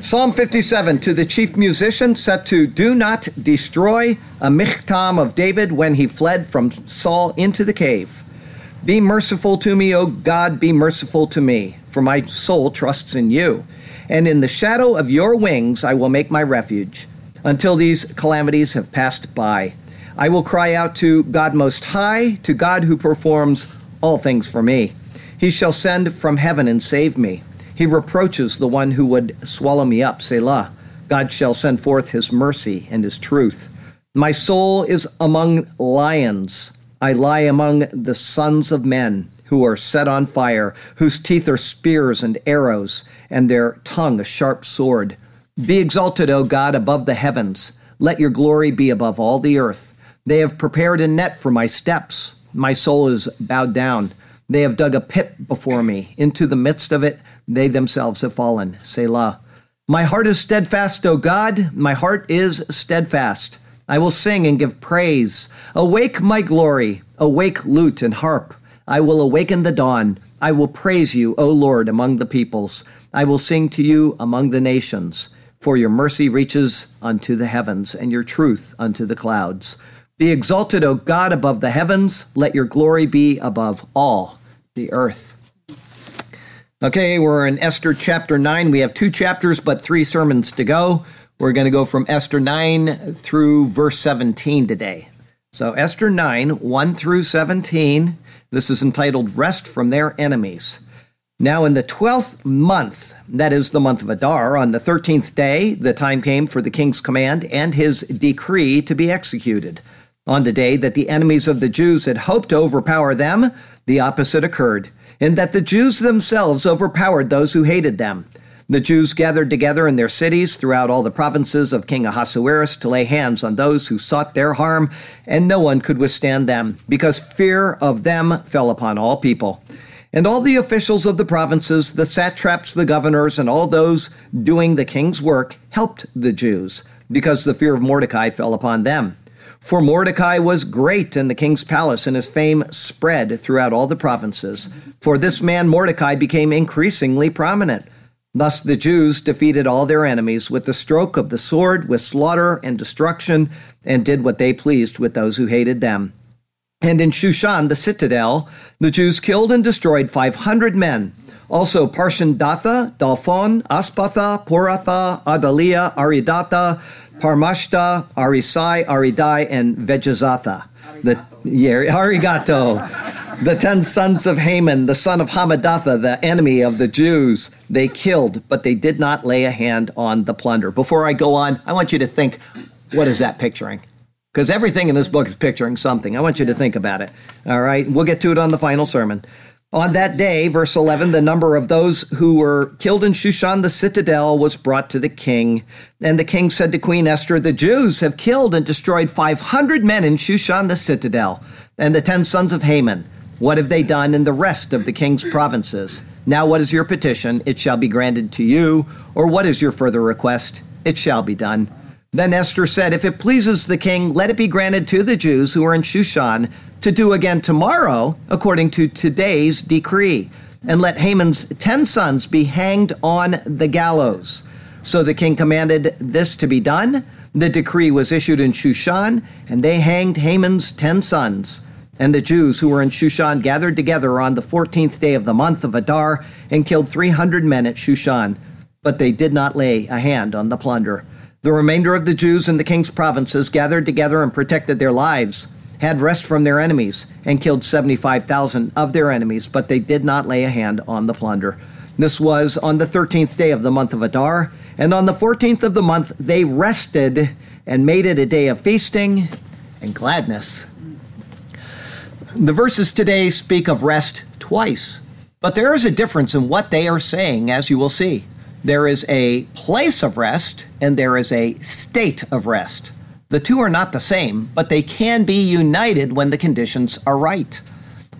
Psalm 57 to the chief musician set to Do Not Destroy, a michtam of David when he fled from Saul into the cave. Be merciful to me, O God, be merciful to me, for my soul trusts in you. And in the shadow of your wings I will make my refuge, until these calamities have passed by. I will cry out to God Most High, to God who performs all things for me. He shall send from heaven and save me. He reproaches the one who would swallow me up, Selah. God shall send forth his mercy and his truth. My soul is among lions. I lie among the sons of men who are set on fire, whose teeth are spears and arrows, and their tongue a sharp sword. Be exalted, O God, above the heavens. Let your glory be above all the earth. They have prepared a net for my steps. My soul is bowed down. They have dug a pit before me. Into the midst of it, they themselves have fallen. Selah. My heart is steadfast, O God. My heart is steadfast. I will sing and give praise. Awake, my glory. Awake, lute and harp. I will awaken the dawn. I will praise you, O Lord, among the peoples. I will sing to you among the nations. For your mercy reaches unto the heavens, and your truth unto the clouds. Be exalted, O God, above the heavens. Let your glory be above all the earth. Okay, we're in Esther chapter 9. We have two chapters, but three sermons to go. We're going to go from Esther 9 through verse 17 today. So, Esther 9, 1 through 17. This is entitled Rest from Their Enemies. Now, in the twelfth month, that is the month of Adar, on the thirteenth day, the time came for the king's command and his decree to be executed. On the day that the enemies of the Jews had hoped to overpower them, the opposite occurred in that the Jews themselves overpowered those who hated them. The Jews gathered together in their cities throughout all the provinces of King Ahasuerus to lay hands on those who sought their harm, and no one could withstand them, because fear of them fell upon all people. And all the officials of the provinces, the satraps, the governors, and all those doing the king's work helped the Jews, because the fear of Mordecai fell upon them. For Mordecai was great in the king's palace, and his fame spread throughout all the provinces. For this man Mordecai became increasingly prominent. Thus the Jews defeated all their enemies with the stroke of the sword, with slaughter and destruction, and did what they pleased with those who hated them. And in Shushan, the citadel, the Jews killed and destroyed 500 men. Also Parshandatha, Dalphon, Aspatha, Poratha, Adalia, Aridatha, Parmashta, Arisai, Aridai, and Vejazatha. The, yeah, arigato. The ten sons of Haman, the son of Hammedatha, the enemy of the Jews, they killed, but they did not lay a hand on the plunder. Before I go on, I want you to think what is that picturing? Because everything in this book is picturing something. I want you to think about it. All right, we'll get to it on the final sermon. On that day, verse 11, the number of those who were killed in Shushan the citadel was brought to the king. And the king said to Queen Esther, The Jews have killed and destroyed 500 men in Shushan the citadel, and the ten sons of Haman. What have they done in the rest of the king's provinces? Now, what is your petition? It shall be granted to you. Or what is your further request? It shall be done. Then Esther said, If it pleases the king, let it be granted to the Jews who are in Shushan to do again tomorrow, according to today's decree. And let Haman's ten sons be hanged on the gallows. So the king commanded this to be done. The decree was issued in Shushan, and they hanged Haman's ten sons. And the Jews who were in Shushan gathered together on the fourteenth day of the month of Adar and killed three hundred men at Shushan. But they did not lay a hand on the plunder. The remainder of the Jews in the king's provinces gathered together and protected their lives, had rest from their enemies, and killed 75,000 of their enemies, but they did not lay a hand on the plunder. This was on the 13th day of the month of Adar, and on the 14th of the month they rested and made it a day of feasting and gladness. The verses today speak of rest twice, but there is a difference in what they are saying, as you will see. There is a place of rest and there is a state of rest. The two are not the same, but they can be united when the conditions are right.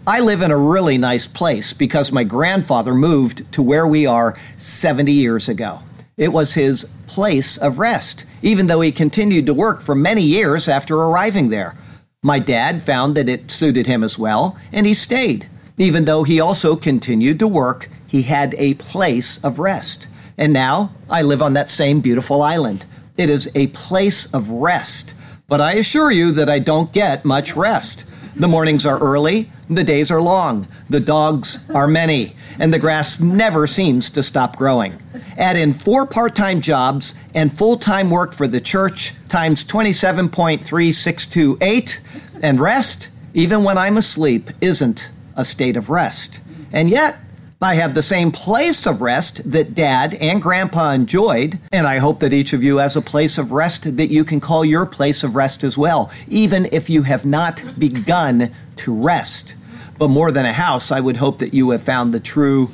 I live in a really nice place because my grandfather moved to where we are 70 years ago. It was his place of rest, even though he continued to work for many years after arriving there. My dad found that it suited him as well, and he stayed. Even though he also continued to work, he had a place of rest. And now I live on that same beautiful island. It is a place of rest. But I assure you that I don't get much rest. The mornings are early, the days are long, the dogs are many, and the grass never seems to stop growing. Add in four part time jobs and full time work for the church times 27.3628, and rest, even when I'm asleep, isn't a state of rest. And yet, I have the same place of rest that Dad and Grandpa enjoyed, and I hope that each of you has a place of rest that you can call your place of rest as well, even if you have not begun to rest. But more than a house, I would hope that you have found the true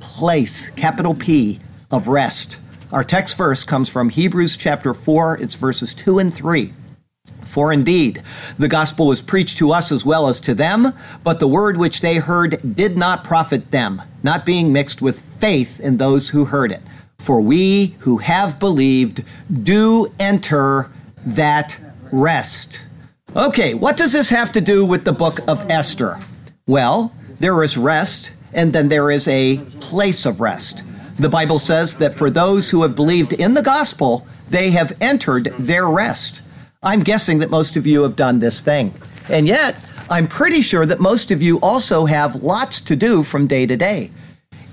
place, capital P, of rest. Our text verse comes from Hebrews chapter 4, it's verses 2 and 3. For indeed, the gospel was preached to us as well as to them, but the word which they heard did not profit them, not being mixed with faith in those who heard it. For we who have believed do enter that rest. Okay, what does this have to do with the book of Esther? Well, there is rest, and then there is a place of rest. The Bible says that for those who have believed in the gospel, they have entered their rest. I'm guessing that most of you have done this thing. And yet, I'm pretty sure that most of you also have lots to do from day to day.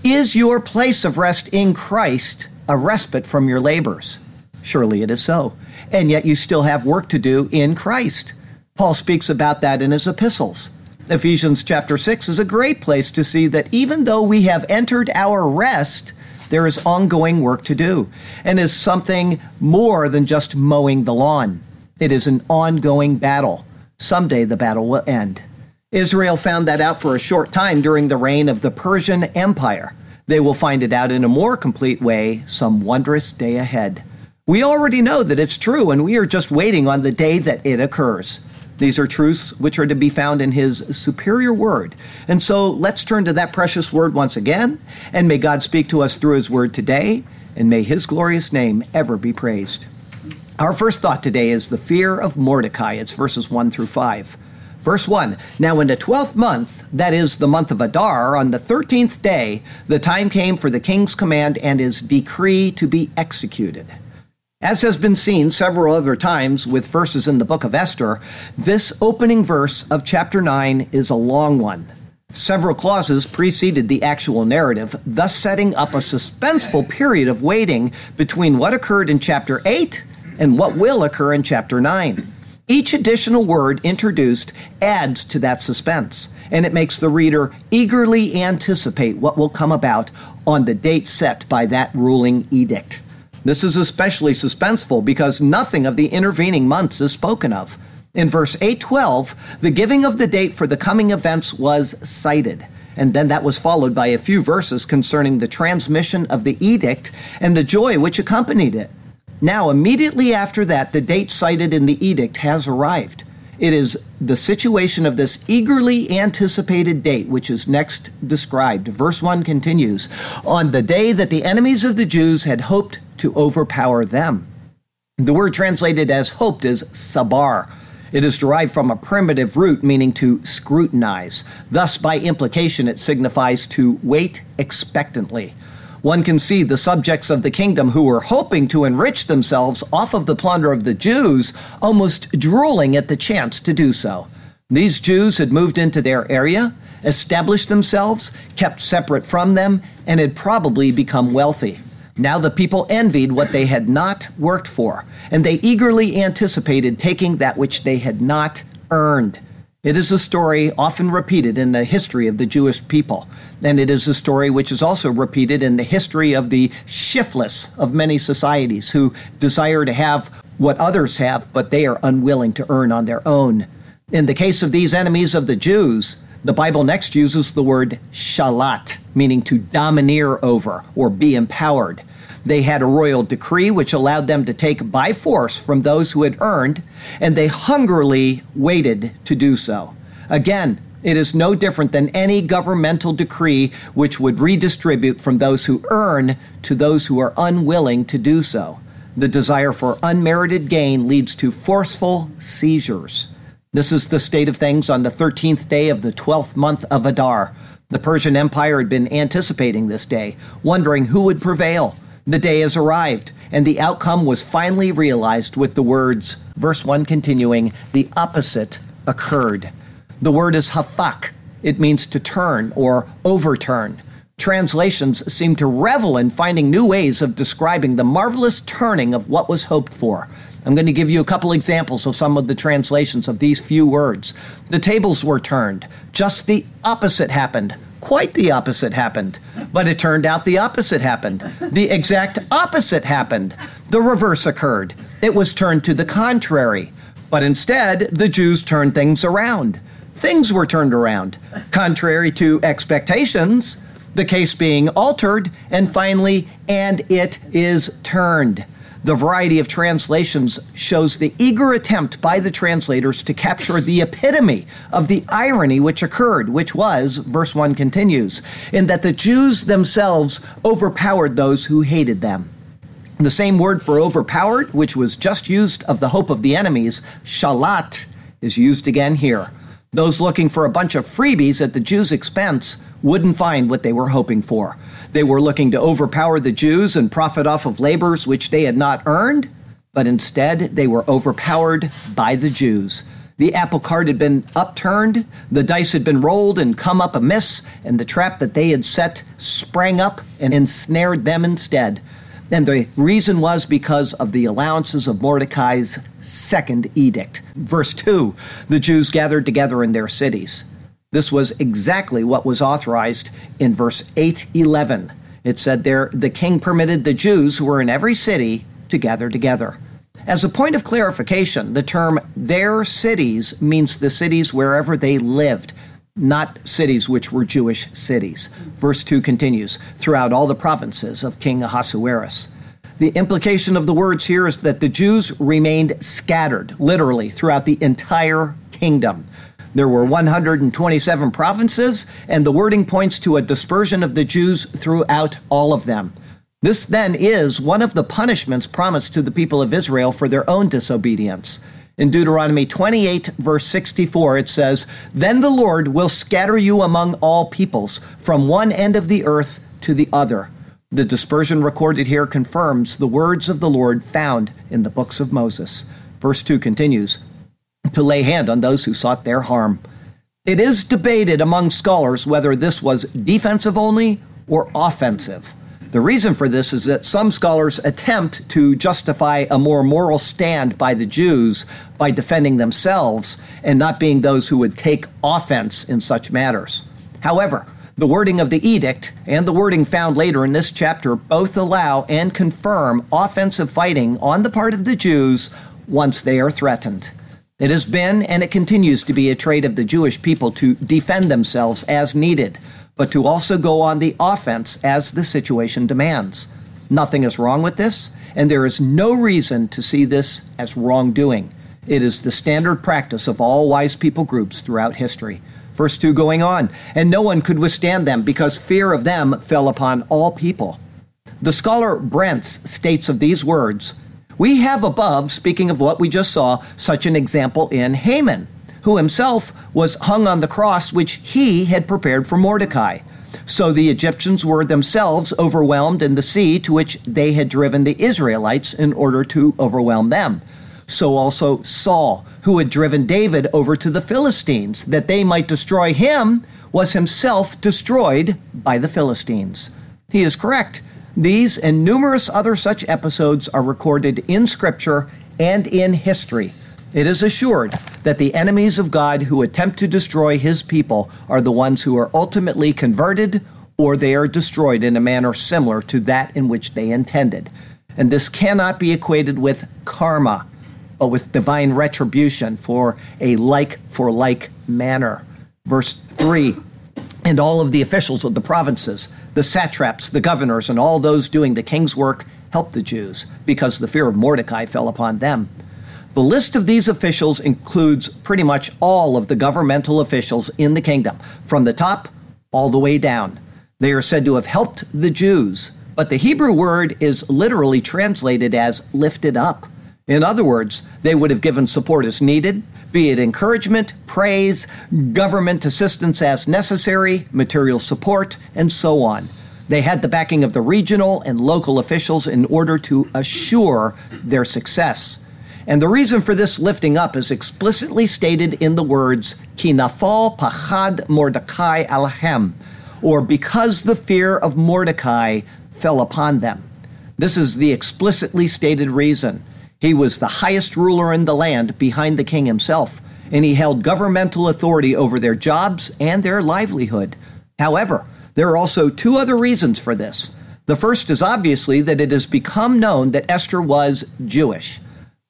Is your place of rest in Christ a respite from your labors? Surely it is so. And yet you still have work to do in Christ. Paul speaks about that in his epistles. Ephesians chapter 6 is a great place to see that even though we have entered our rest, there is ongoing work to do and is something more than just mowing the lawn. It is an ongoing battle. Someday the battle will end. Israel found that out for a short time during the reign of the Persian Empire. They will find it out in a more complete way some wondrous day ahead. We already know that it's true, and we are just waiting on the day that it occurs. These are truths which are to be found in His superior word. And so let's turn to that precious word once again, and may God speak to us through His word today, and may His glorious name ever be praised. Our first thought today is the fear of Mordecai. It's verses 1 through 5. Verse 1 Now, in the twelfth month, that is the month of Adar, on the thirteenth day, the time came for the king's command and his decree to be executed. As has been seen several other times with verses in the book of Esther, this opening verse of chapter 9 is a long one. Several clauses preceded the actual narrative, thus setting up a suspenseful period of waiting between what occurred in chapter 8 and what will occur in chapter 9. Each additional word introduced adds to that suspense, and it makes the reader eagerly anticipate what will come about on the date set by that ruling edict. This is especially suspenseful because nothing of the intervening months is spoken of. In verse 812, the giving of the date for the coming events was cited. And then that was followed by a few verses concerning the transmission of the edict and the joy which accompanied it. Now, immediately after that, the date cited in the edict has arrived. It is the situation of this eagerly anticipated date which is next described. Verse 1 continues On the day that the enemies of the Jews had hoped to overpower them. The word translated as hoped is sabar. It is derived from a primitive root meaning to scrutinize. Thus, by implication, it signifies to wait expectantly. One can see the subjects of the kingdom who were hoping to enrich themselves off of the plunder of the Jews almost drooling at the chance to do so. These Jews had moved into their area, established themselves, kept separate from them, and had probably become wealthy. Now the people envied what they had not worked for, and they eagerly anticipated taking that which they had not earned. It is a story often repeated in the history of the Jewish people, and it is a story which is also repeated in the history of the shiftless of many societies who desire to have what others have, but they are unwilling to earn on their own. In the case of these enemies of the Jews, the Bible next uses the word shalat, meaning to domineer over or be empowered. They had a royal decree which allowed them to take by force from those who had earned, and they hungrily waited to do so. Again, it is no different than any governmental decree which would redistribute from those who earn to those who are unwilling to do so. The desire for unmerited gain leads to forceful seizures. This is the state of things on the 13th day of the 12th month of Adar. The Persian Empire had been anticipating this day, wondering who would prevail. The day has arrived, and the outcome was finally realized with the words, verse 1 continuing, the opposite occurred. The word is hafak. It means to turn or overturn. Translations seem to revel in finding new ways of describing the marvelous turning of what was hoped for. I'm going to give you a couple examples of some of the translations of these few words. The tables were turned. Just the opposite happened. Quite the opposite happened. But it turned out the opposite happened. The exact opposite happened. The reverse occurred. It was turned to the contrary. But instead, the Jews turned things around things were turned around, contrary to expectations, the case being altered, and finally, and it is turned. The variety of translations shows the eager attempt by the translators to capture the epitome of the irony which occurred, which was, verse 1 continues, in that the Jews themselves overpowered those who hated them. The same word for overpowered, which was just used of the hope of the enemies, shalat, is used again here. Those looking for a bunch of freebies at the Jews' expense wouldn't find what they were hoping for. They were looking to overpower the Jews and profit off of labors which they had not earned, but instead they were overpowered by the Jews. The apple cart had been upturned, the dice had been rolled and come up amiss, and the trap that they had set sprang up and ensnared them instead. And the reason was because of the allowances of Mordecai's second edict. Verse 2 The Jews gathered together in their cities. This was exactly what was authorized in verse 811. It said there, the king permitted the Jews who were in every city to gather together. As a point of clarification, the term their cities means the cities wherever they lived, not cities which were Jewish cities. Verse 2 continues throughout all the provinces of King Ahasuerus. The implication of the words here is that the Jews remained scattered, literally, throughout the entire kingdom. There were 127 provinces, and the wording points to a dispersion of the Jews throughout all of them. This then is one of the punishments promised to the people of Israel for their own disobedience. In Deuteronomy 28, verse 64, it says, Then the Lord will scatter you among all peoples, from one end of the earth to the other. The dispersion recorded here confirms the words of the Lord found in the books of Moses. Verse 2 continues, To lay hand on those who sought their harm. It is debated among scholars whether this was defensive only or offensive. The reason for this is that some scholars attempt to justify a more moral stand by the Jews by defending themselves and not being those who would take offense in such matters. However, the wording of the edict and the wording found later in this chapter both allow and confirm offensive fighting on the part of the Jews once they are threatened. It has been and it continues to be a trait of the Jewish people to defend themselves as needed but to also go on the offense as the situation demands. Nothing is wrong with this, and there is no reason to see this as wrongdoing. It is the standard practice of all wise people groups throughout history. Verse 2 going on, and no one could withstand them because fear of them fell upon all people. The scholar Brenz states of these words, We have above, speaking of what we just saw, such an example in Haman who himself was hung on the cross which he had prepared for Mordecai. So the Egyptians were themselves overwhelmed in the sea to which they had driven the Israelites in order to overwhelm them. So also Saul, who had driven David over to the Philistines that they might destroy him, was himself destroyed by the Philistines. He is correct. These and numerous other such episodes are recorded in Scripture and in history. It is assured that the enemies of God who attempt to destroy his people are the ones who are ultimately converted or they are destroyed in a manner similar to that in which they intended. And this cannot be equated with karma, but with divine retribution for a like for like manner. Verse 3 And all of the officials of the provinces, The satraps, the governors, and all those doing the king's work helped the Jews because the fear of Mordecai fell upon them. The list of these officials includes pretty much all of the governmental officials in the kingdom, from the top all the way down. They are said to have helped the Jews, but the Hebrew word is literally translated as lifted up. In other words, they would have given support as needed, be it encouragement, praise, government assistance as necessary, material support, and so on. They had the backing of the regional and local officials in order to assure their success. And the reason for this lifting up is explicitly stated in the words, Ki nafal pachad Mordecai alahem, or because the fear of Mordecai fell upon them. This is the explicitly stated reason. He was the highest ruler in the land behind the king himself, and he held governmental authority over their jobs and their livelihood. However, there are also two other reasons for this. The first is obviously that it has become known that Esther was Jewish.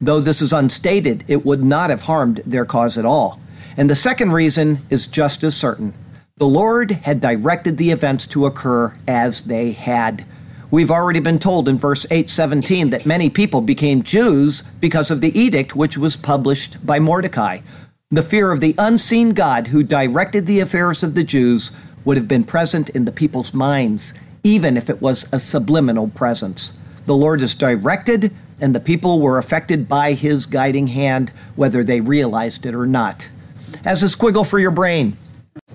Though this is unstated, it would not have harmed their cause at all. And the second reason is just as certain. The Lord had directed the events to occur as they had. We've already been told in verse 817 that many people became Jews because of the edict which was published by Mordecai. The fear of the unseen God who directed the affairs of the Jews would have been present in the people's minds, even if it was a subliminal presence. The Lord is directed and the people were affected by his guiding hand, whether they realized it or not. As a squiggle for your brain,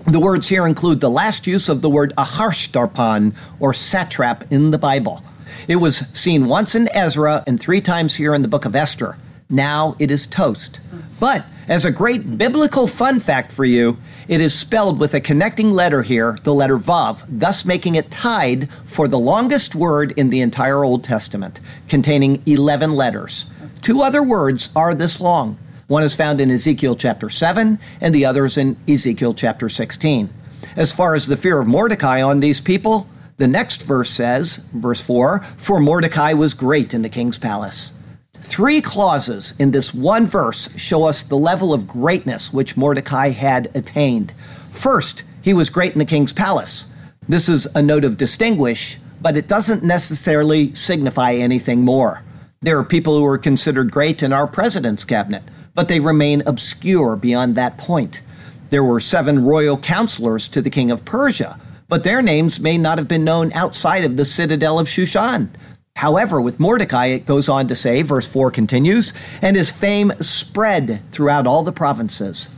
the words here include the last use of the word achashdarpan, or satrap, in the Bible. It was seen once in Ezra and three times here in the book of Esther. Now it is toast. But as a great biblical fun fact for you, it is spelled with a connecting letter here, the letter Vav, thus making it tied for the longest word in the entire Old Testament, containing 11 letters. Two other words are this long. One is found in Ezekiel chapter 7, and the other is in Ezekiel chapter 16. As far as the fear of Mordecai on these people, the next verse says, verse 4, For Mordecai was great in the king's palace. Three clauses in this one verse show us the level of greatness which Mordecai had attained. First, he was great in the king's palace. This is a note of distinguish, but it doesn't necessarily signify anything more. There are people who are considered great in our president's cabinet, but they remain obscure beyond that point. There were seven royal counselors to the king of Persia, but their names may not have been known outside of the citadel of Shushan. However, with Mordecai, it goes on to say, verse 4 continues, and his fame spread throughout all the provinces.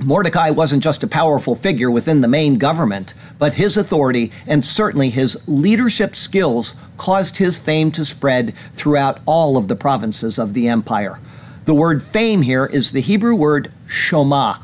Mordecai wasn't just a powerful figure within the main government, but his authority and certainly his leadership skills caused his fame to spread throughout all of the provinces of the empire. The word fame here is the Hebrew word shoma.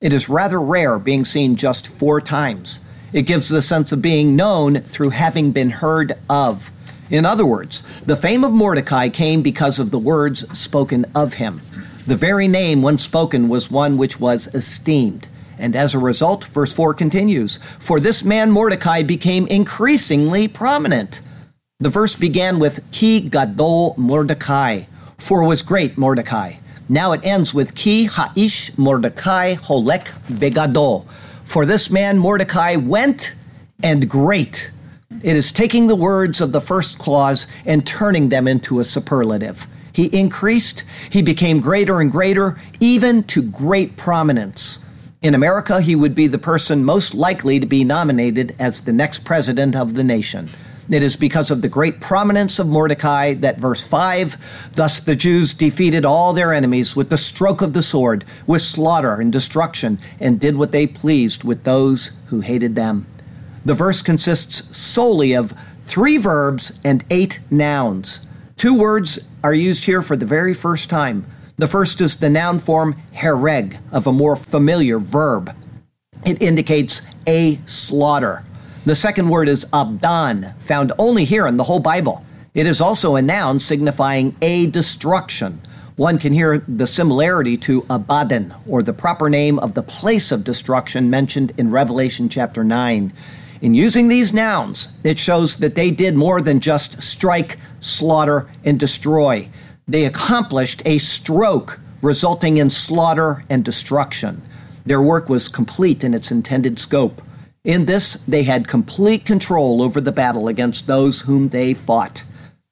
It is rather rare, being seen just four times. It gives the sense of being known through having been heard of. In other words, the fame of Mordecai came because of the words spoken of him. The very name, when spoken, was one which was esteemed. And as a result, verse 4 continues For this man Mordecai became increasingly prominent. The verse began with Ki Gadol Mordecai, for was great Mordecai. Now it ends with Ki Haish Mordecai Holek Begadol, for this man Mordecai went and great. It is taking the words of the first clause and turning them into a superlative. He increased, he became greater and greater, even to great prominence. In America, he would be the person most likely to be nominated as the next president of the nation. It is because of the great prominence of Mordecai that verse 5 Thus the Jews defeated all their enemies with the stroke of the sword, with slaughter and destruction, and did what they pleased with those who hated them. The verse consists solely of three verbs and eight nouns. Two words are used here for the very first time. The first is the noun form hereg of a more familiar verb. It indicates a slaughter. The second word is abdan, found only here in the whole Bible. It is also a noun signifying a destruction. One can hear the similarity to Abaddon, or the proper name of the place of destruction mentioned in Revelation chapter 9. In using these nouns, it shows that they did more than just strike, slaughter, and destroy. They accomplished a stroke resulting in slaughter and destruction. Their work was complete in its intended scope. In this, they had complete control over the battle against those whom they fought.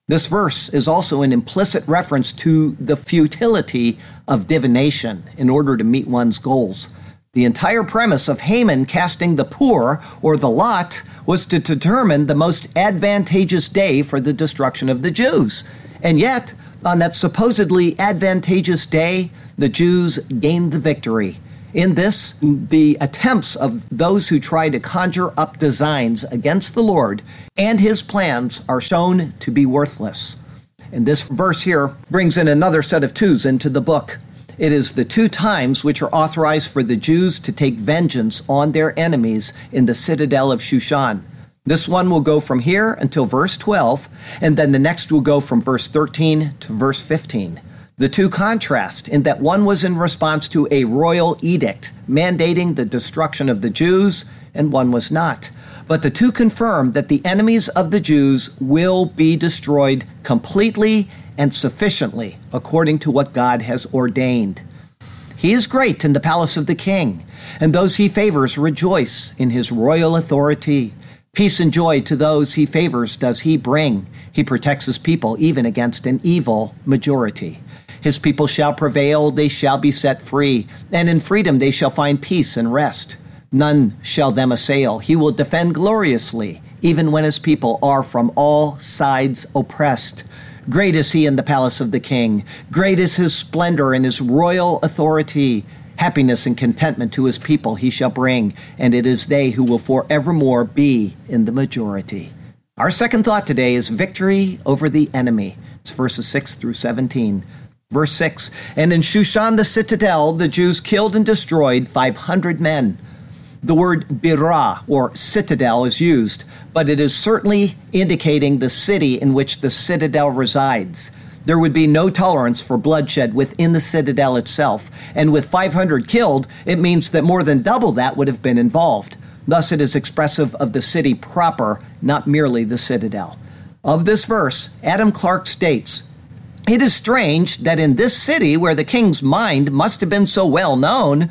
This verse is also an implicit reference to the futility of divination in order to meet one's goals. The entire premise of Haman casting the Pur, or the lot, was to determine the most advantageous day for the destruction of the Jews. And yet, on that supposedly advantageous day, the Jews gained the victory. In this, the attempts of those who try to conjure up designs against the Lord and his plans are shown to be worthless. And this verse here brings in another set of twos into the book. It is the two times which are authorized for the Jews to take vengeance on their enemies in the citadel of Shushan. This one will go from here until verse 12, and then the next will go from verse 13 to verse 15. The two contrast in that one was in response to a royal edict mandating the destruction of the Jews, and one was not. But the two confirm that the enemies of the Jews will be destroyed completely and sufficiently according to what God has ordained. He is great in the palace of the king, and those he favors rejoice in his royal authority. Peace and joy to those he favors does he bring. He protects his people even against an evil majority. His people shall prevail, they shall be set free, and in freedom they shall find peace and rest. None shall them assail. He will defend gloriously, even when his people are from all sides oppressed. Great is he in the palace of the king. Great is his splendor and his royal authority. Happiness and contentment to his people he shall bring, and it is they who will forevermore be in the majority. Our second thought today is victory over the enemy. It's verses 6 through 17. Verse 6 And in Shushan the citadel, the Jews killed and destroyed 500 men. The word birah, or citadel, is used, but it is certainly indicating the city in which the citadel resides. There would be no tolerance for bloodshed within the citadel itself, and with 500 killed, it means that more than double that would have been involved. Thus, it is expressive of the city proper, not merely the citadel. Of this verse, Adam Clarke states it is strange that in this city, where the king's mind must have been so well known,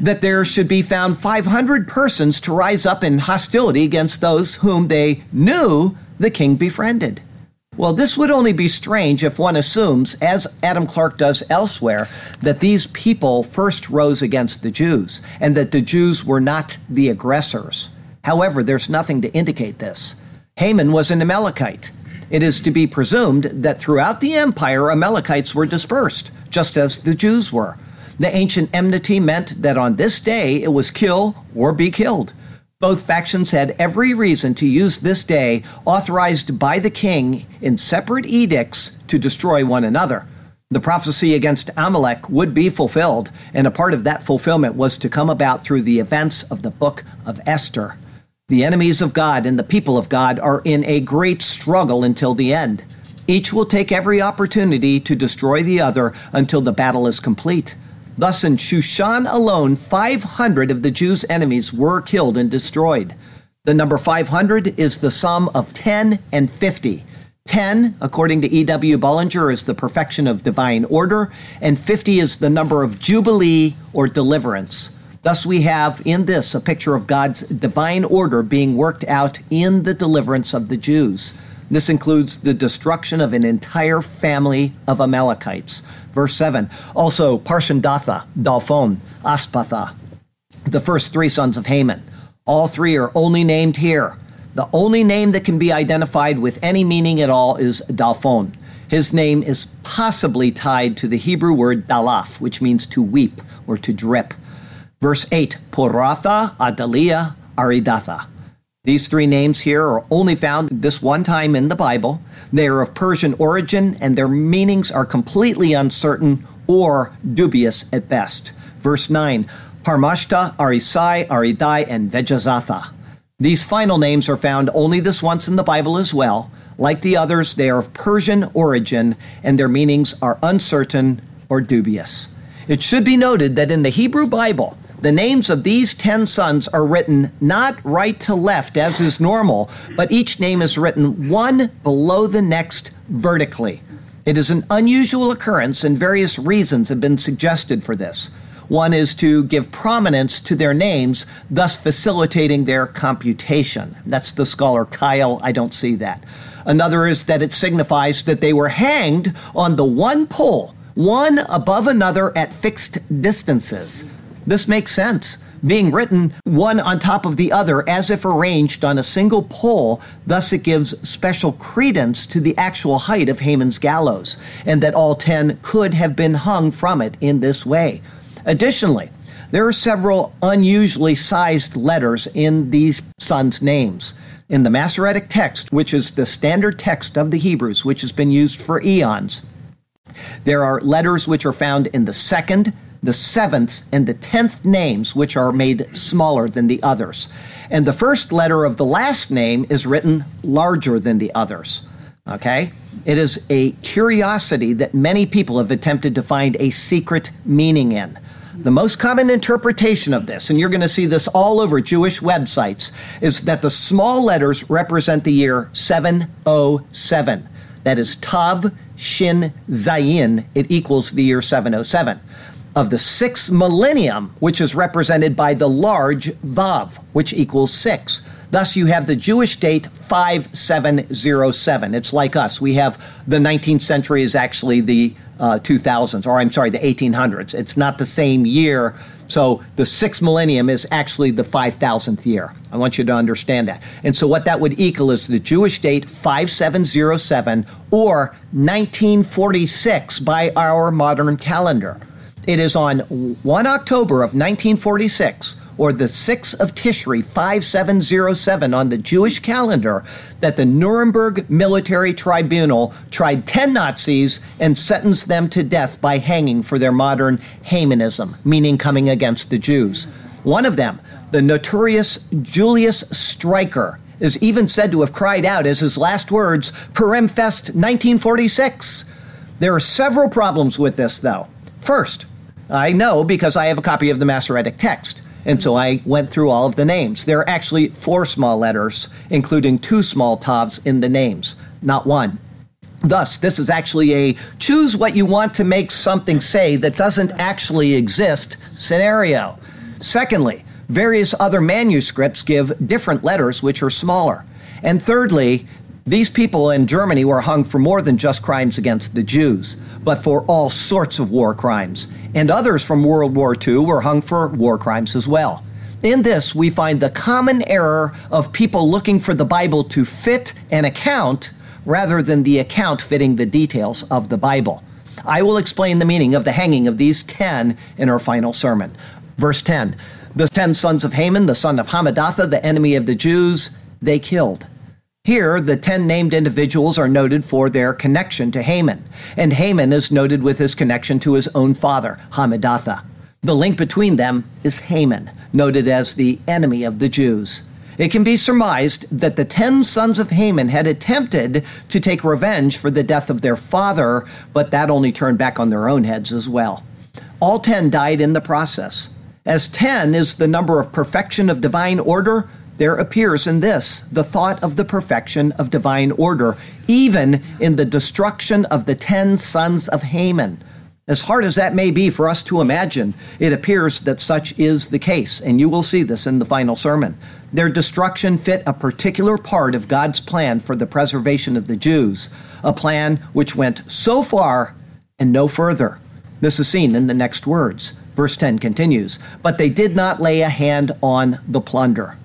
that there should be found 500 persons to rise up in hostility against those whom they knew the king befriended. Well, this would only be strange if one assumes, as Adam Clarke does elsewhere, that these people first rose against the Jews and that the Jews were not the aggressors. However, there's nothing to indicate this. Haman was an Amalekite. It is to be presumed that throughout the empire, Amalekites were dispersed, just as the Jews were. The ancient enmity meant that on this day it was kill or be killed. Both factions had every reason to use this day, authorized by the king in separate edicts, to destroy one another. The prophecy against Amalek would be fulfilled, and a part of that fulfillment was to come about through the events of the book of Esther. The enemies of God and the people of God are in a great struggle until the end. Each will take every opportunity to destroy the other until the battle is complete. Thus, in Shushan alone, 500 of the Jews' enemies were killed and destroyed. The number 500 is the sum of 10 and 50. 10, according to E.W. Bullinger, is the perfection of divine order, and 50 is the number of jubilee or deliverance. Thus, we have in this a picture of God's divine order being worked out in the deliverance of the Jews. This includes the destruction of an entire family of Amalekites. Verse 7 also Parshandatha, Dalphon, Aspatha, the first three sons of Haman. All three are only named here. The only name that can be identified with any meaning at all is Dalphon. His name is possibly tied to the Hebrew word dalaf, which means to weep or to drip. Verse 8 Poratha, Adalia, Aridatha. These three names here are only found this one time in the Bible. They are of Persian origin and their meanings are completely uncertain or dubious at best. Verse 9 Parmashta, Arisai, Aridai, and Vejazatha. These final names are found only this once in the Bible as well. Like the others, they are of Persian origin and their meanings are uncertain or dubious. It should be noted that in the Hebrew Bible, the names of these 10 sons are written not right to left as is normal, but each name is written one below the next vertically. It is an unusual occurrence, and various reasons have been suggested for this. One is to give prominence to their names, thus facilitating their computation. That's the scholar Keil. I don't see that. Another is that it signifies that they were hanged on the one pole, one above another at fixed distances. This makes sense. Being written one on top of the other as if arranged on a single pole, thus it gives special credence to the actual height of Haman's gallows, and that all ten could have been hung from it in this way. Additionally, there are several unusually sized letters in these sons' names. In the Masoretic text, which is the standard text of the Hebrews, which has been used for eons, there are letters which are found in the second, the seventh, and the tenth names, which are made smaller than the others. And the first letter of the last name is written larger than the others. Okay? It is a curiosity that many people have attempted to find a secret meaning in. The most common interpretation of this, and you're going to see this all over Jewish websites, is that the small letters represent the year 707. That is Tav Shin Zayin. It equals the year 707. Of the sixth millennium, which is represented by the large Vav, which equals six. Thus, you have the Jewish date 5707. It's like us. We have the 19th century is actually the uh, 2000s, or I'm sorry, the 1800s. It's not the same year. So the sixth millennium is actually the 5000th year. I want you to understand that. And so what that would equal is the Jewish date 5707 or 1946 by our modern calendar. It is on 1 October of 1946 or the 6th of Tishri 5707 on the Jewish calendar that the Nuremberg Military Tribunal tried 10 Nazis and sentenced them to death by hanging for their modern Hamanism, meaning coming against the Jews. One of them, the notorious Julius Streicher, is even said to have cried out as his last words, Purimfest 1946. There are several problems with this, though. First, I know because I have a copy of the Masoretic text. And so I went through all of the names. There are actually four small letters, including two small tavs in the names, not one. Thus, this is actually a choose what you want to make something say that doesn't actually exist scenario. Secondly, various other manuscripts give different letters which are smaller. And thirdly, these people in Germany were hung for more than just crimes against the Jews, but for all sorts of war crimes and others from World War II were hung for war crimes as well. In this, we find the common error of people looking for the Bible to fit an account rather than the account fitting the details of the Bible. I will explain the meaning of the hanging of these ten in our final sermon. Verse 10 The ten sons of Haman, the son of Hammedatha, the enemy of the Jews, they killed. Here, the ten named individuals are noted for their connection to Haman, and Haman is noted with his connection to his own father, Hammedatha. The link between them is Haman, noted as the enemy of the Jews. It can be surmised that the ten sons of Haman had attempted to take revenge for the death of their father, but that only turned back on their own heads as well. All ten died in the process. As ten is the number of perfection of divine order, there appears in this the thought of the perfection of divine order, even in the destruction of the ten sons of Haman. As hard as that may be for us to imagine, it appears that such is the case, and you will see this in the final sermon. Their destruction fit a particular part of God's plan for the preservation of the Jews, a plan which went so far and no further. This is seen in the next words. Verse 10 continues, But they did not lay a hand on the plunder.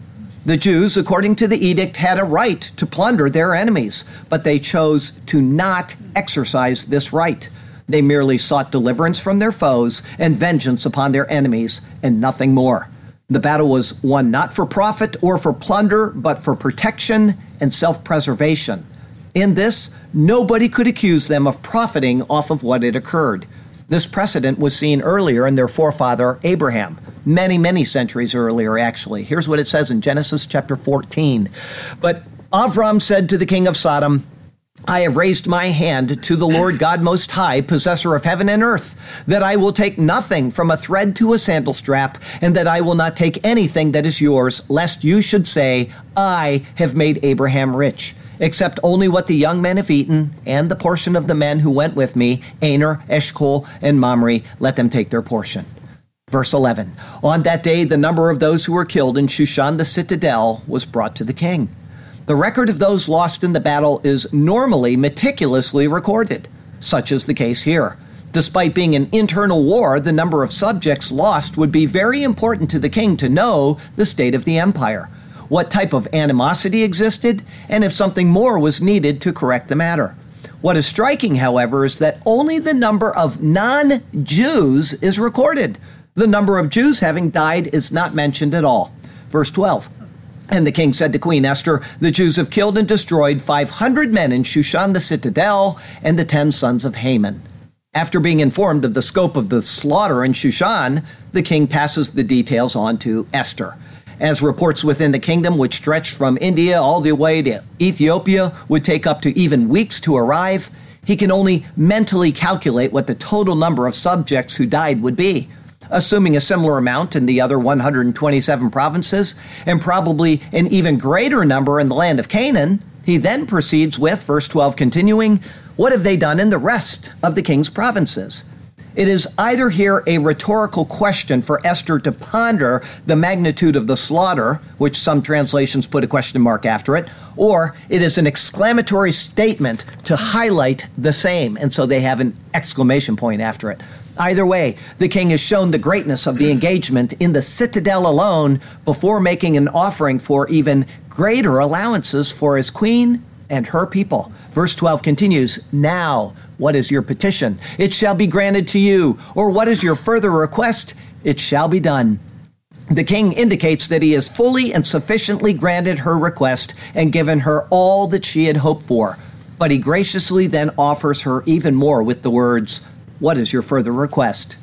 The Jews, according to the edict, had a right to plunder their enemies, but they chose to not exercise this right. They merely sought deliverance from their foes and vengeance upon their enemies, and nothing more. The battle was won not for profit or for plunder, but for protection and self preservation. In this, nobody could accuse them of profiting off of what had occurred. This precedent was seen earlier in their forefather Abraham many, many centuries earlier, actually. Here's what it says in Genesis chapter 14. But Avram said to the king of Sodom, I have raised my hand to the Lord God Most High, possessor of heaven and earth, that I will take nothing from a thread to a sandal strap, and that I will not take anything that is yours, lest you should say, I have made Abraham rich, except only what the young men have eaten, and the portion of the men who went with me, Aner, Eshcol, and Mamre, let them take their portion. Verse 11 On that day, the number of those who were killed in Shushan the citadel was brought to the king. The record of those lost in the battle is normally meticulously recorded. Such is the case here. Despite being an internal war, the number of subjects lost would be very important to the king to know the state of the empire, what type of animosity existed, and if something more was needed to correct the matter. What is striking, however, is that only the number of non Jews is recorded. The number of Jews having died is not mentioned at all. Verse 12. And the king said to Queen Esther, The Jews have killed and destroyed 500 men in Shushan the citadel and the ten sons of Haman. After being informed of the scope of the slaughter in Shushan, the king passes the details on to Esther. As reports within the kingdom, which stretched from India all the way to Ethiopia, would take up to even weeks to arrive, he can only mentally calculate what the total number of subjects who died would be. Assuming a similar amount in the other 127 provinces, and probably an even greater number in the land of Canaan, he then proceeds with, verse 12 continuing, what have they done in the rest of the king's provinces? It is either here a rhetorical question for Esther to ponder the magnitude of the slaughter, which some translations put a question mark after it, or it is an exclamatory statement to highlight the same, and so they have an exclamation point after it. Either way, the king has shown the greatness of the engagement in the citadel alone before making an offering for even greater allowances for his queen and her people. Verse 12 continues Now, what is your petition? It shall be granted to you. Or what is your further request? It shall be done. The king indicates that he has fully and sufficiently granted her request and given her all that she had hoped for. But he graciously then offers her even more with the words, What is your further request?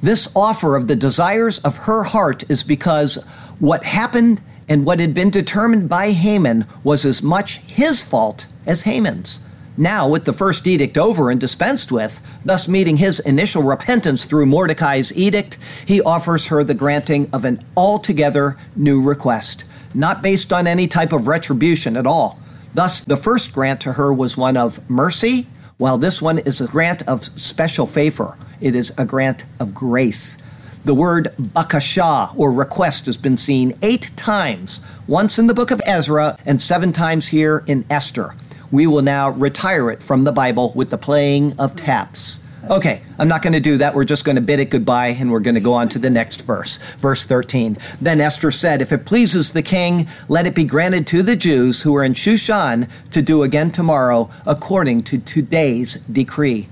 This offer of the desires of her heart is because what happened and what had been determined by Haman was as much his fault as Haman's. Now, with the first edict over and dispensed with, thus meeting his initial repentance through Mordecai's edict, he offers her the granting of an altogether new request, not based on any type of retribution at all. Thus, the first grant to her was one of mercy, while this one is a grant of special favor. It is a grant of grace. The word bakasha, or request, has been seen eight times, once in the book of Ezra and seven times here in Esther we will now retire it from the Bible with the playing of taps. Okay, I'm not going to do that. We're just going to bid it goodbye and we're going to go on to the next verse. Verse 13. Then Esther said, If it pleases the king, let it be granted to the Jews who are in Shushan to do again tomorrow according to today's decree.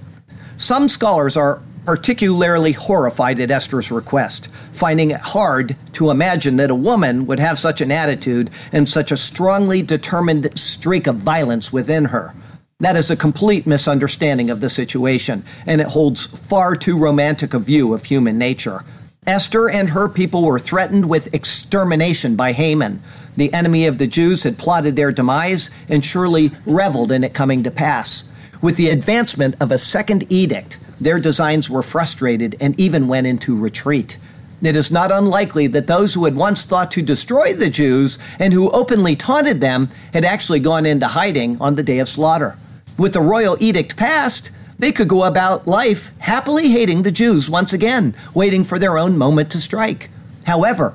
Some scholars are particularly horrified at Esther's request, finding it hard to imagine that a woman would have such an attitude and such a strongly determined streak of violence within her. That is a complete misunderstanding of the situation, and it holds far too romantic a view of human nature. Esther and her people were threatened with extermination by Haman. The enemy of the Jews had plotted their demise and surely reveled in it coming to pass. With the advancement of a second edict, their designs were frustrated and even went into retreat. It is not unlikely that those who had once thought to destroy the Jews and who openly taunted them had actually gone into hiding on the day of slaughter. With the royal edict passed, they could go about life happily hating the Jews once again, waiting for their own moment to strike. However,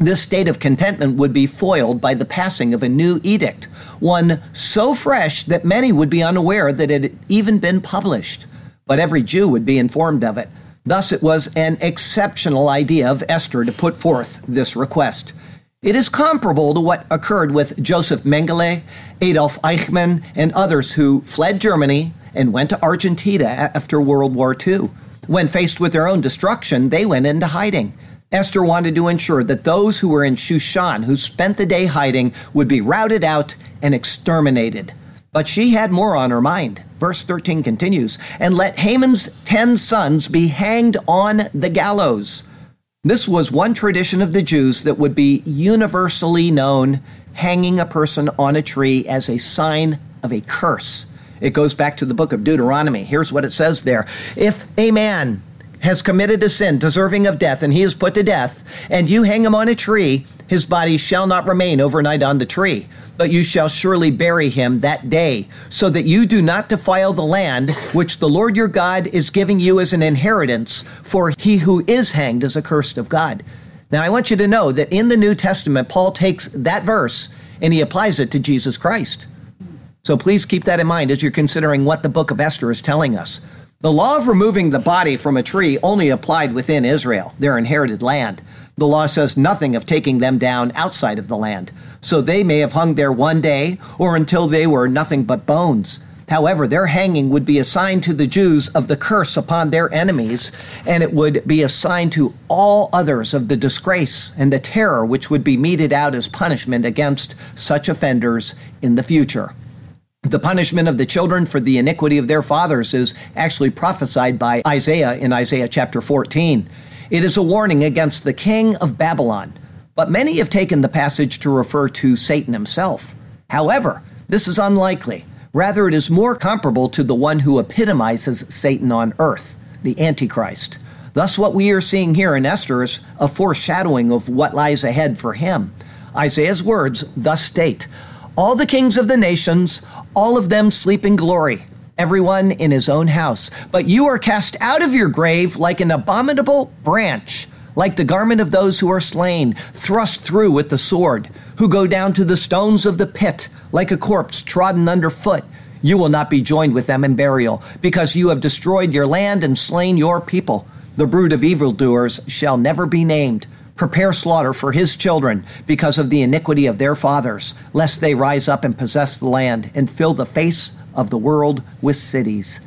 this state of contentment would be foiled by the passing of a new edict, one so fresh that many would be unaware that it had even been published but every Jew would be informed of it. Thus, it was an exceptional idea of Esther to put forth this request. It is comparable to what occurred with Joseph Mengele, Adolf Eichmann, and others who fled Germany and went to Argentina after World War II. When faced with their own destruction, they went into hiding. Esther wanted to ensure that those who were in Shushan, who spent the day hiding, would be routed out and exterminated. But she had more on her mind. Verse 13 continues, and let Haman's ten sons be hanged on the gallows. This was one tradition of the Jews that would be universally known, hanging a person on a tree as a sign of a curse. It goes back to the book of Deuteronomy. Here's what it says there If a man has committed a sin deserving of death and he is put to death, and you hang him on a tree, His body shall not remain overnight on the tree, but you shall surely bury him that day, so that you do not defile the land which the Lord your God is giving you as an inheritance, for he who is hanged is accursed of God. Now, I want you to know that in the New Testament, Paul takes that verse and he applies it to Jesus Christ. So please keep that in mind as you're considering what the book of Esther is telling us. The law of removing the body from a tree only applied within Israel, their inherited land. The law says nothing of taking them down outside of the land. So they may have hung there one day or until they were nothing but bones. However, their hanging would be a sign to the Jews of the curse upon their enemies, and it would be a sign to all others of the disgrace and the terror which would be meted out as punishment against such offenders in the future. The punishment of the children for the iniquity of their fathers is actually prophesied by Isaiah in Isaiah chapter 14. It is a warning against the king of Babylon, but many have taken the passage to refer to Satan himself. However, this is unlikely. Rather, it is more comparable to the one who epitomizes Satan on earth, the Antichrist. Thus, what we are seeing here in Esther is a foreshadowing of what lies ahead for him. Isaiah's words thus state All the kings of the nations, all of them sleep in glory, everyone in his own house. But you are cast out of your grave like an abominable branch, like the garment of those who are slain, thrust through with the sword, who go down to the stones of the pit like a corpse trodden underfoot. You will not be joined with them in burial, because you have destroyed your land and slain your people. The brood of evildoers shall never be named. Prepare slaughter for his children because of the iniquity of their fathers, lest they rise up and possess the land and fill the face of the world with cities.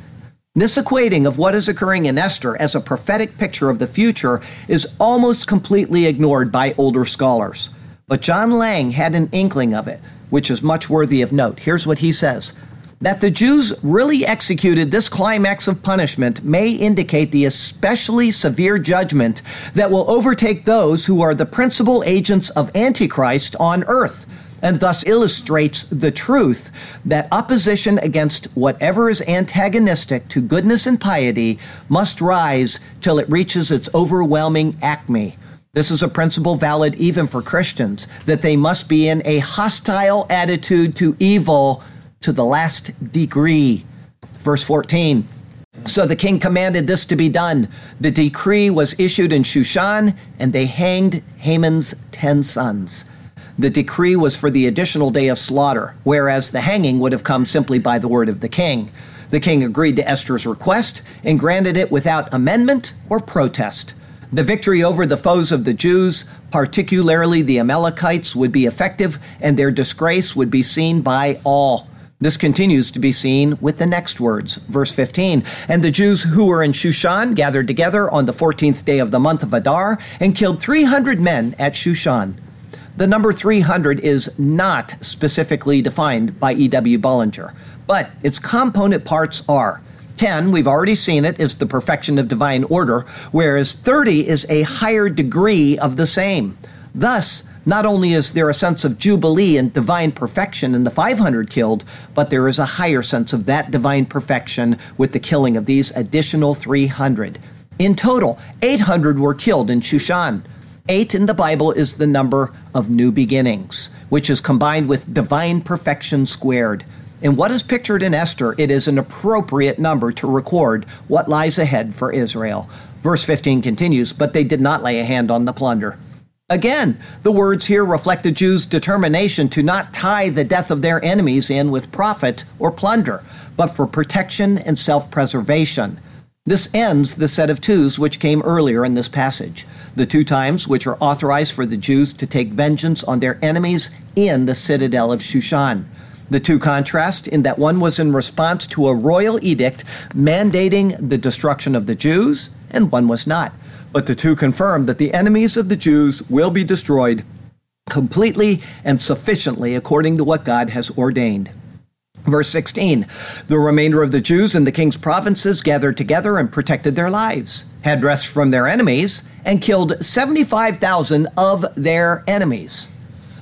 This equating of what is occurring in Esther as a prophetic picture of the future is almost completely ignored by older scholars. But John Lange had an inkling of it which is much worthy of note. Here's what he says that the Jews really executed this climax of punishment may indicate the especially severe judgment that will overtake those who are the principal agents of Antichrist on earth, and thus illustrates the truth that opposition against whatever is antagonistic to goodness and piety must rise till it reaches its overwhelming acme. This is a principle valid even for Christians that they must be in a hostile attitude to evil to the last degree. Verse 14. So the king commanded this to be done. The decree was issued in Shushan, and they hanged Haman's ten sons. The decree was for the additional day of slaughter, whereas the hanging would have come simply by the word of the king. The king agreed to Esther's request and granted it without amendment or protest. The victory over the foes of the Jews, particularly the Amalekites, would be effective, and their disgrace would be seen by all. This continues to be seen with the next words, verse 15. And the Jews who were in Shushan gathered together on the 14th day of the month of Adar and killed 300 men at Shushan. The number 300 is not specifically defined by E.W. Bullinger, but its component parts are 10, we've already seen it, is the perfection of divine order, whereas 30 is a higher degree of the same. Thus, not only is there a sense of jubilee and divine perfection in the 500 killed, but there is a higher sense of that divine perfection with the killing of these additional 300. In total, 800 were killed in Shushan. Eight in the Bible is the number of new beginnings, which is combined with divine perfection squared. In what is pictured in Esther, it is an appropriate number to record what lies ahead for Israel. Verse 15 continues, But they did not lay a hand on the plunder. Again, the words here reflect the Jews' determination to not tie the death of their enemies in with profit or plunder, but for protection and self preservation. This ends the set of twos which came earlier in this passage, the two times which are authorized for the Jews to take vengeance on their enemies in the citadel of Shushan. The two contrast in that one was in response to a royal edict mandating the destruction of the Jews, and one was not. But the two confirm that the enemies of the Jews will be destroyed completely and sufficiently according to what God has ordained. Verse 16 The remainder of the Jews in the king's provinces gathered together and protected their lives, had rest from their enemies, and killed 75,000 of their enemies.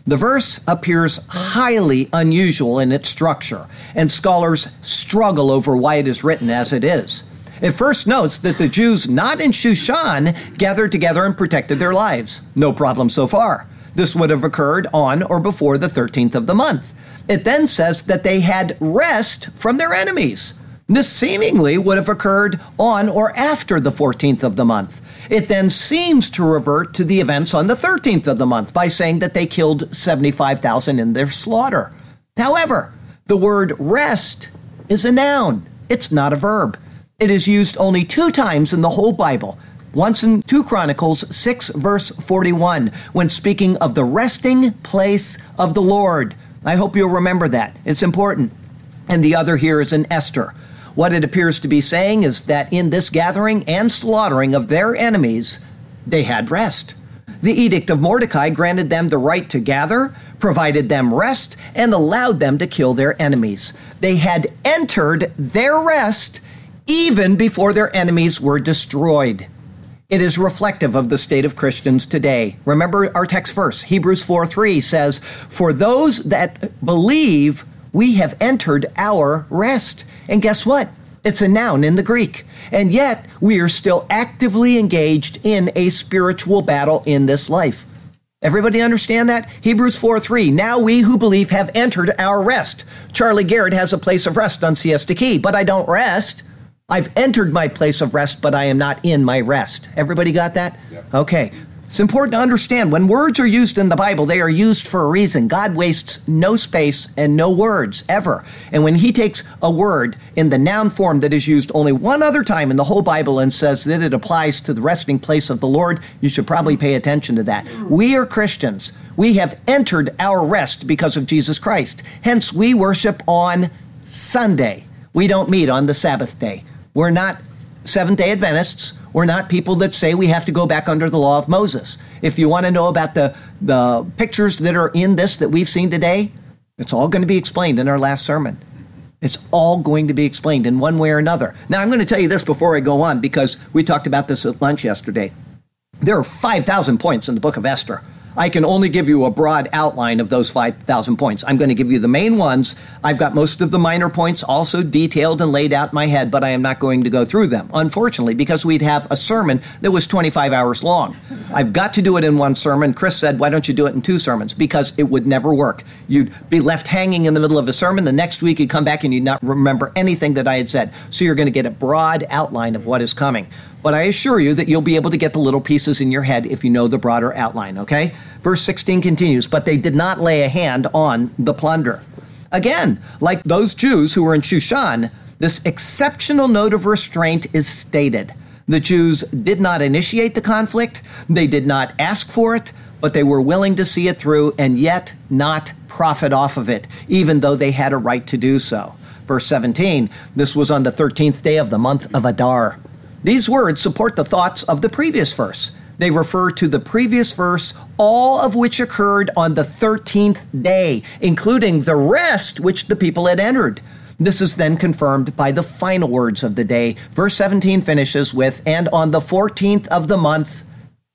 The verse appears highly unusual in its structure, and scholars struggle over why it is written as it is. It first notes that the Jews not in Shushan gathered together and protected their lives. No problem so far. This would have occurred on or before the 13th of the month. It then says that they had rest from their enemies. This seemingly would have occurred on or after the 14th of the month. It then seems to revert to the events on the 13th of the month by saying that they killed 75,000 in their slaughter. However, the word rest is a noun, it's not a verb. It is used only two times in the whole Bible. Once in 2 Chronicles 6, verse 41, when speaking of the resting place of the Lord. I hope you'll remember that. It's important. And the other here is in Esther. What it appears to be saying is that in this gathering and slaughtering of their enemies, they had rest. The edict of Mordecai granted them the right to gather, provided them rest, and allowed them to kill their enemies. They had entered their rest even before their enemies were destroyed. It is reflective of the state of Christians today. Remember our text verse, Hebrews 4 3 says, For those that believe, we have entered our rest. And guess what? It's a noun in the Greek. And yet, we are still actively engaged in a spiritual battle in this life. Everybody understand that? Hebrews 4 3. Now we who believe have entered our rest. Charlie Garrett has a place of rest on Siesta Key, but I don't rest. I've entered my place of rest, but I am not in my rest. Everybody got that? Yep. Okay. It's important to understand when words are used in the Bible, they are used for a reason. God wastes no space and no words ever. And when He takes a word in the noun form that is used only one other time in the whole Bible and says that it applies to the resting place of the Lord, you should probably pay attention to that. We are Christians. We have entered our rest because of Jesus Christ. Hence, we worship on Sunday. We don't meet on the Sabbath day. We're not Seventh day Adventists. We're not people that say we have to go back under the law of Moses. If you want to know about the, the pictures that are in this that we've seen today, it's all going to be explained in our last sermon. It's all going to be explained in one way or another. Now, I'm going to tell you this before I go on because we talked about this at lunch yesterday. There are 5,000 points in the book of Esther. I can only give you a broad outline of those 5,000 points. I'm going to give you the main ones. I've got most of the minor points also detailed and laid out in my head, but I am not going to go through them, unfortunately, because we'd have a sermon that was 25 hours long. I've got to do it in one sermon. Chris said, why don't you do it in two sermons? Because it would never work. You'd be left hanging in the middle of a sermon. The next week you'd come back and you'd not remember anything that I had said. So you're going to get a broad outline of what is coming. But I assure you that you'll be able to get the little pieces in your head if you know the broader outline, okay? Verse 16 continues, but they did not lay a hand on the plunder. Again, like those Jews who were in Shushan, this exceptional note of restraint is stated. The Jews did not initiate the conflict, they did not ask for it, but they were willing to see it through and yet not profit off of it, even though they had a right to do so. Verse 17, this was on the 13th day of the month of Adar. These words support the thoughts of the previous verse. They refer to the previous verse, all of which occurred on the 13th day, including the rest which the people had entered. This is then confirmed by the final words of the day. Verse 17 finishes with, And on the 14th of the month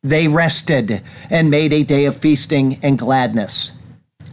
they rested and made a day of feasting and gladness.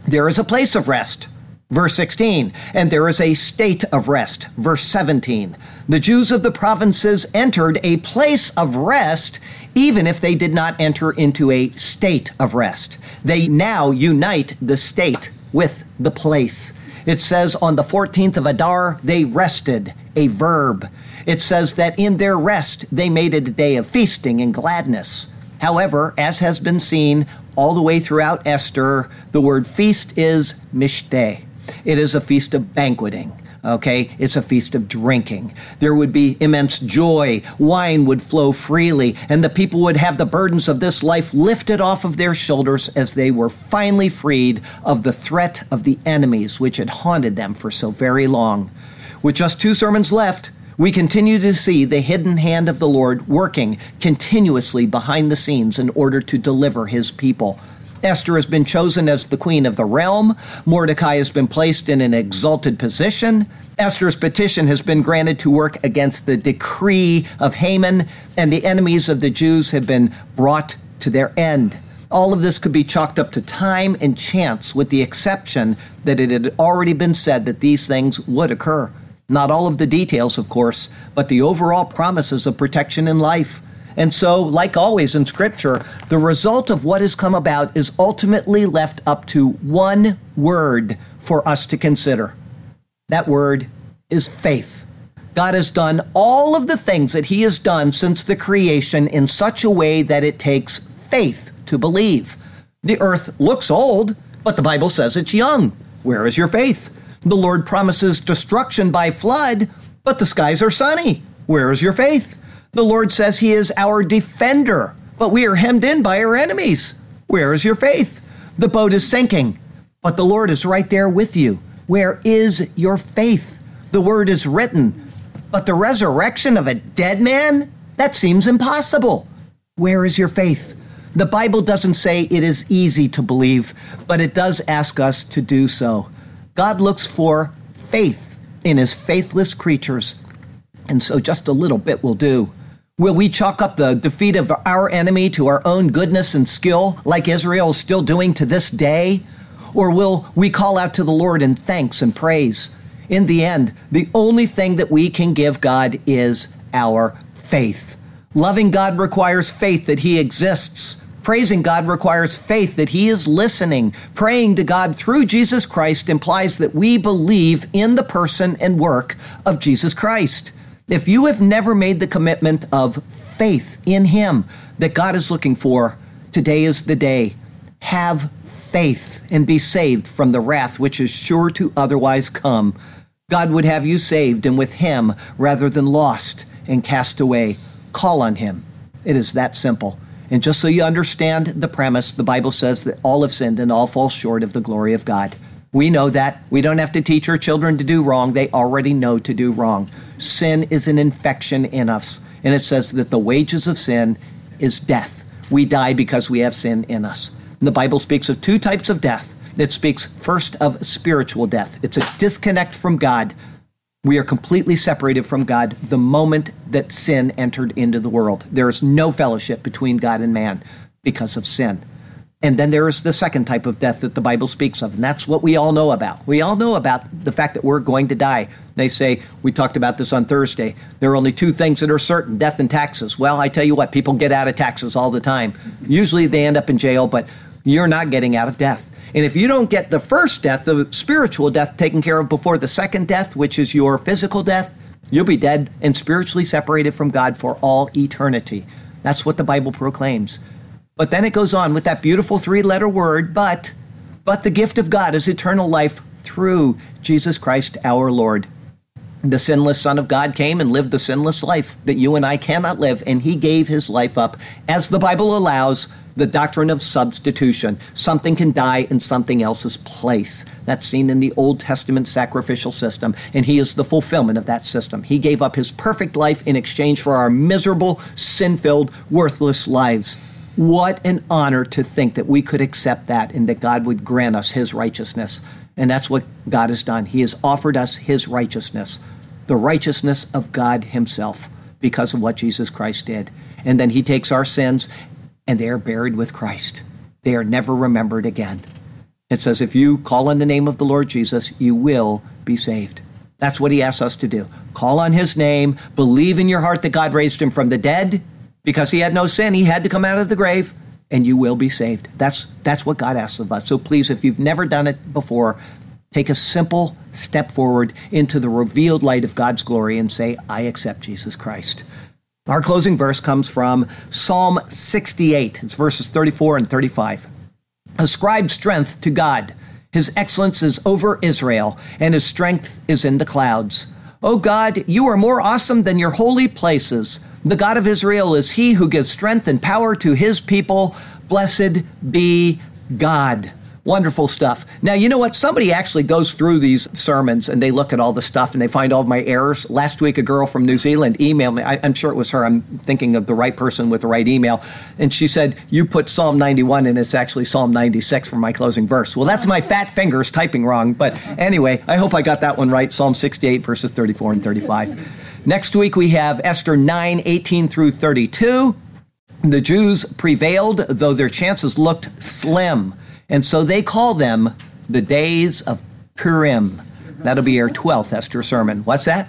There is a place of rest. Verse 16, and there is a state of rest. Verse 17, the Jews of the provinces entered a place of rest even if they did not enter into a state of rest. They now unite the state with the place. It says on the 14th of Adar, they rested, a verb. It says that in their rest, they made it a day of feasting and gladness. However, as has been seen all the way throughout Esther, the word feast is mishteh. It is a feast of banqueting. Okay, it's a feast of drinking. There would be immense joy. Wine would flow freely, and the people would have the burdens of this life lifted off of their shoulders as they were finally freed of the threat of the enemies which had haunted them for so very long. With just two sermons left, we continue to see the hidden hand of the Lord working continuously behind the scenes in order to deliver his people. Esther has been chosen as the queen of the realm. Mordecai has been placed in an exalted position. Esther's petition has been granted to work against the decree of Haman, and the enemies of the Jews have been brought to their end. All of this could be chalked up to time and chance, with the exception that it had already been said that these things would occur. Not all of the details, of course, but the overall promises of protection in life. And so, like always in Scripture, the result of what has come about is ultimately left up to one word for us to consider. That word is faith. God has done all of the things that He has done since the creation in such a way that it takes faith to believe. The earth looks old, but the Bible says it's young. Where is your faith? The Lord promises destruction by flood, but the skies are sunny. Where is your faith? The Lord says He is our defender, but we are hemmed in by our enemies. Where is your faith? The boat is sinking, but the Lord is right there with you. Where is your faith? The word is written, but the resurrection of a dead man? That seems impossible. Where is your faith? The Bible doesn't say it is easy to believe, but it does ask us to do so. God looks for faith in his faithless creatures. And so just a little bit will do. Will we chalk up the defeat of our enemy to our own goodness and skill, like Israel is still doing to this day? Or will we call out to the Lord in thanks and praise? In the end, the only thing that we can give God is our faith. Loving God requires faith that He exists. Praising God requires faith that He is listening. Praying to God through Jesus Christ implies that we believe in the person and work of Jesus Christ. If you have never made the commitment of faith in Him that God is looking for, today is the day. Have faith and be saved from the wrath which is sure to otherwise come. God would have you saved and with Him rather than lost and cast away. Call on Him. It is that simple. And just so you understand the premise, the Bible says that all have sinned and all fall short of the glory of God. We know that. We don't have to teach our children to do wrong. They already know to do wrong. Sin is an infection in us. And it says that the wages of sin is death. We die because we have sin in us. And the Bible speaks of two types of death. It speaks first of spiritual death. It's a disconnect from God. We are completely separated from God the moment that sin entered into the world. There is no fellowship between God and man because of sin. And then there is the second type of death that the Bible speaks of, and that's what we all know about. We all know about the fact that we're going to die. They say, we talked about this on Thursday, there are only two things that are certain death and taxes. Well, I tell you what, people get out of taxes all the time. Usually they end up in jail, but you're not getting out of death. And if you don't get the first death, the spiritual death, taken care of before the second death, which is your physical death, you'll be dead and spiritually separated from God for all eternity. That's what the Bible proclaims. But then it goes on with that beautiful three letter word, but, but the gift of God is eternal life through Jesus Christ our Lord. The sinless Son of God came and lived the sinless life that you and I cannot live, and he gave his life up, as the Bible allows, the doctrine of substitution. Something can die in something else's place. That's seen in the Old Testament sacrificial system, and he is the fulfillment of that system. He gave up his perfect life in exchange for our miserable, sin filled, worthless lives. What an honor to think that we could accept that and that God would grant us his righteousness. And that's what God has done. He has offered us his righteousness, the righteousness of God himself, because of what Jesus Christ did. And then he takes our sins and they are buried with Christ. They are never remembered again. It says, if you call on the name of the Lord Jesus, you will be saved. That's what he asks us to do. Call on his name, believe in your heart that God raised him from the dead because he had no sin. He had to come out of the grave, and you will be saved. That's, that's what God asks of us. So please, if you've never done it before, take a simple step forward into the revealed light of God's glory and say, I accept Jesus Christ. Our closing verse comes from Psalm 68. It's verses 34 and 35. Ascribe strength to God. His excellence is over Israel, and his strength is in the clouds. O God, you are more awesome than your holy places. The God of Israel is he who gives strength and power to his people. Blessed be God. Wonderful stuff. Now, you know what? Somebody actually goes through these sermons and they look at all the stuff and they find all my errors. Last week, a girl from New Zealand emailed me. I, am sure it was her. I'm thinking of the right person with the right email. And she said, You put Psalm 91 and it's actually Psalm 96 for my closing verse. Well, that's my fat fingers typing wrong. But anyway, I hope I got that one right. Psalm 68, verses 34 and 35. Next week, we have Esther 9, 18 through 32. The Jews prevailed, though their chances looked slim. And so they call them the days of Purim. That'll be our 12th Esther sermon. What's that?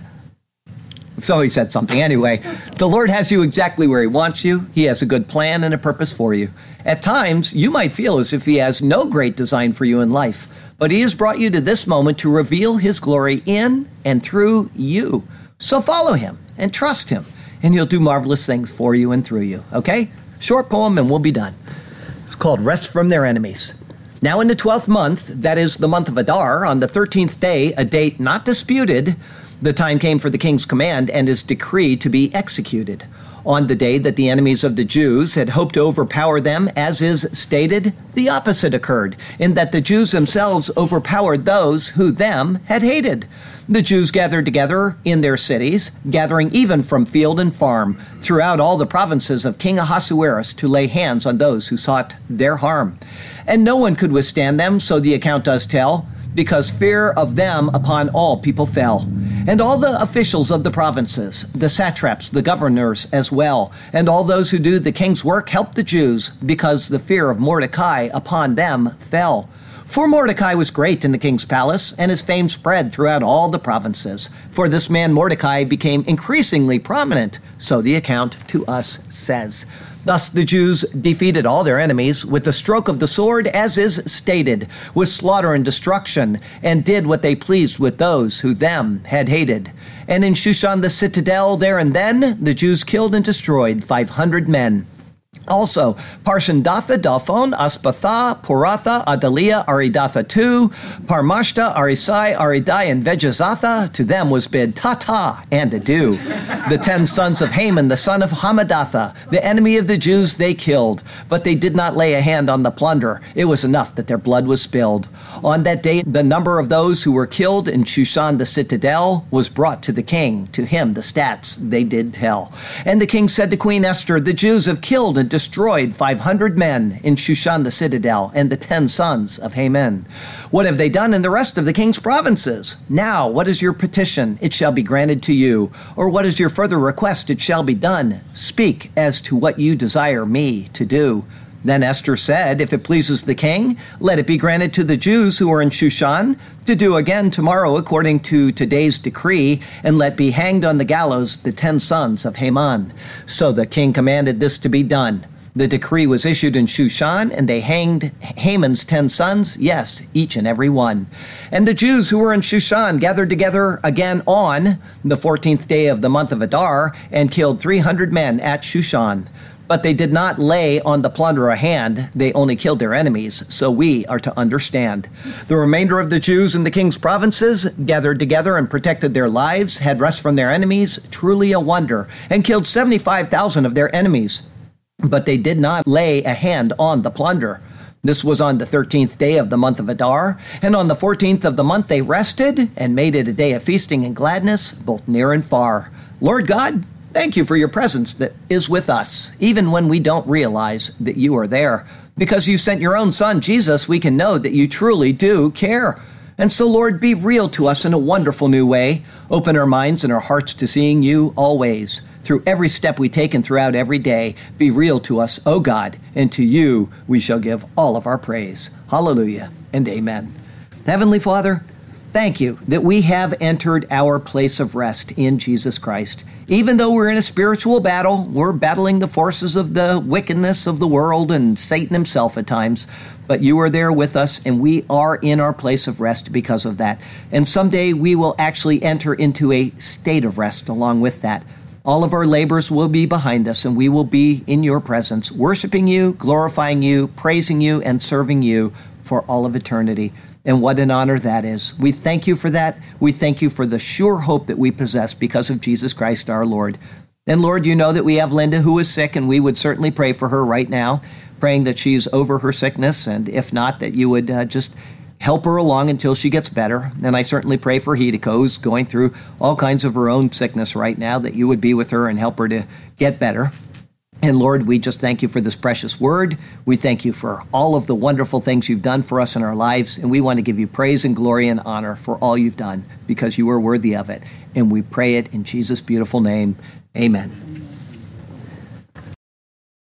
somebody said something. Anyway, the Lord has you exactly where He wants you. He has a good plan and a purpose for you. At times, you might feel as if He has no great design for you in life, but He has brought you to this moment to reveal His glory in and through you. So follow Him and trust Him, and He'll do marvelous things for you and through you. Okay? Short poem, and we'll be done. It's called Rest from Their Enemies. Now, in the 12th month, that is the month of Adar, on the 13th day, a date not disputed, the time came for the king's command and his decree to be executed. On the day that the enemies of the Jews had hoped to overpower them, as is stated, the opposite occurred, in that the Jews themselves overpowered those who them had hated. The Jews gathered together in their cities, gathering even from field and farm, throughout all the provinces of King Ahasuerus to lay hands on those who sought their harm. And no one could withstand them, so the account does tell because fear of them upon all people fell. And all the officials of the provinces, the satraps, the governors as well, and all those who do the king's work helped the Jews, because the fear of Mordecai upon them fell. For Mordecai was great in the king's palace, and his fame spread throughout all the provinces. For this man Mordecai became increasingly prominent, so the account to us says. Thus the Jews defeated all their enemies with the stroke of the sword, as is stated, with slaughter and destruction, and did what they pleased with those who them had hated. And in Shushan the citadel, there and then, the Jews killed and destroyed 500 men. Also, Parshandatha, Dalphon, Aspatha, Poratha, Adalia, Aridatha II, Parmashta, Arisai, Aridai, and Vajezatha. To them was bid Tata and adieu. the ten sons of Haman, the son of Hammedatha, the enemy of the Jews, they killed, but they did not lay a hand on the plunder. It was enough that their blood was spilled. On that day, the number of those who were killed in Shushan the citadel was brought to the king. To him, the stats they did tell. And the king said to Queen Esther, The Jews have killed and destroyed 500 men in Shushan the citadel and the ten sons of Haman. What have they done in the rest of the king's provinces? Now, what is your petition? It shall be granted to you. Or what is your further request? It shall be done. Speak as to what you desire me to do. Then Esther said, If it pleases the king, let it be granted to the Jews who are in Shushan to do again tomorrow according to today's decree, and let be hanged on the gallows the ten sons of Haman. So the king commanded this to be done. The decree was issued in Shushan, and they hanged Haman's ten sons, yes, each and every one. And the Jews who were in Shushan gathered together again on the 14th day of the month of Adar and killed 300 men at Shushan. But they did not lay on the plunder a hand, they only killed their enemies, so we are to understand. The remainder of the Jews in the king's provinces gathered together and protected their lives, had rest from their enemies, truly a wonder, and killed 75,000 of their enemies. But they did not lay a hand on the plunder. This was on the 13th day of the month of Adar, and on the 14th of the month they rested and made it a day of feasting and gladness, both near and far. Lord God, Thank you for your presence that is with us, even when we don't realize that you are there. Because you sent your own Son, Jesus, we can know that you truly do care. And so, Lord, be real to us in a wonderful new way. Open our minds and our hearts to seeing you always. Through every step we take and throughout every day, be real to us, O God, and to you we shall give all of our praise. Hallelujah and amen. Heavenly Father, thank you that we have entered our place of rest in Jesus Christ. Even though we're in a spiritual battle, we're battling the forces of the wickedness of the world and Satan himself at times, but you are there with us and we are in our place of rest because of that. And someday we will actually enter into a state of rest along with that. All of our labors will be behind us, and we will be in your presence, worshiping you, glorifying you, praising you, and serving you for all of eternity. And what an honor that is. We thank you for that. We thank you for the sure hope that we possess because of Jesus Christ our Lord. And Lord, you know that we have Linda who is sick, and we would certainly pray for her right now, praying that she's over her sickness, and if not, that you would uh, just help her along until she gets better. And I certainly pray for Hideko, who's going through all kinds of her own sickness right now, that you would be with her and help her to get better. And Lord, we just thank you for this precious word. We thank you for all of the wonderful things you've done for us in our lives. And we want to give you praise and glory and honor for all you've done because you are worthy of it. And we pray it in Jesus' beautiful name. Amen.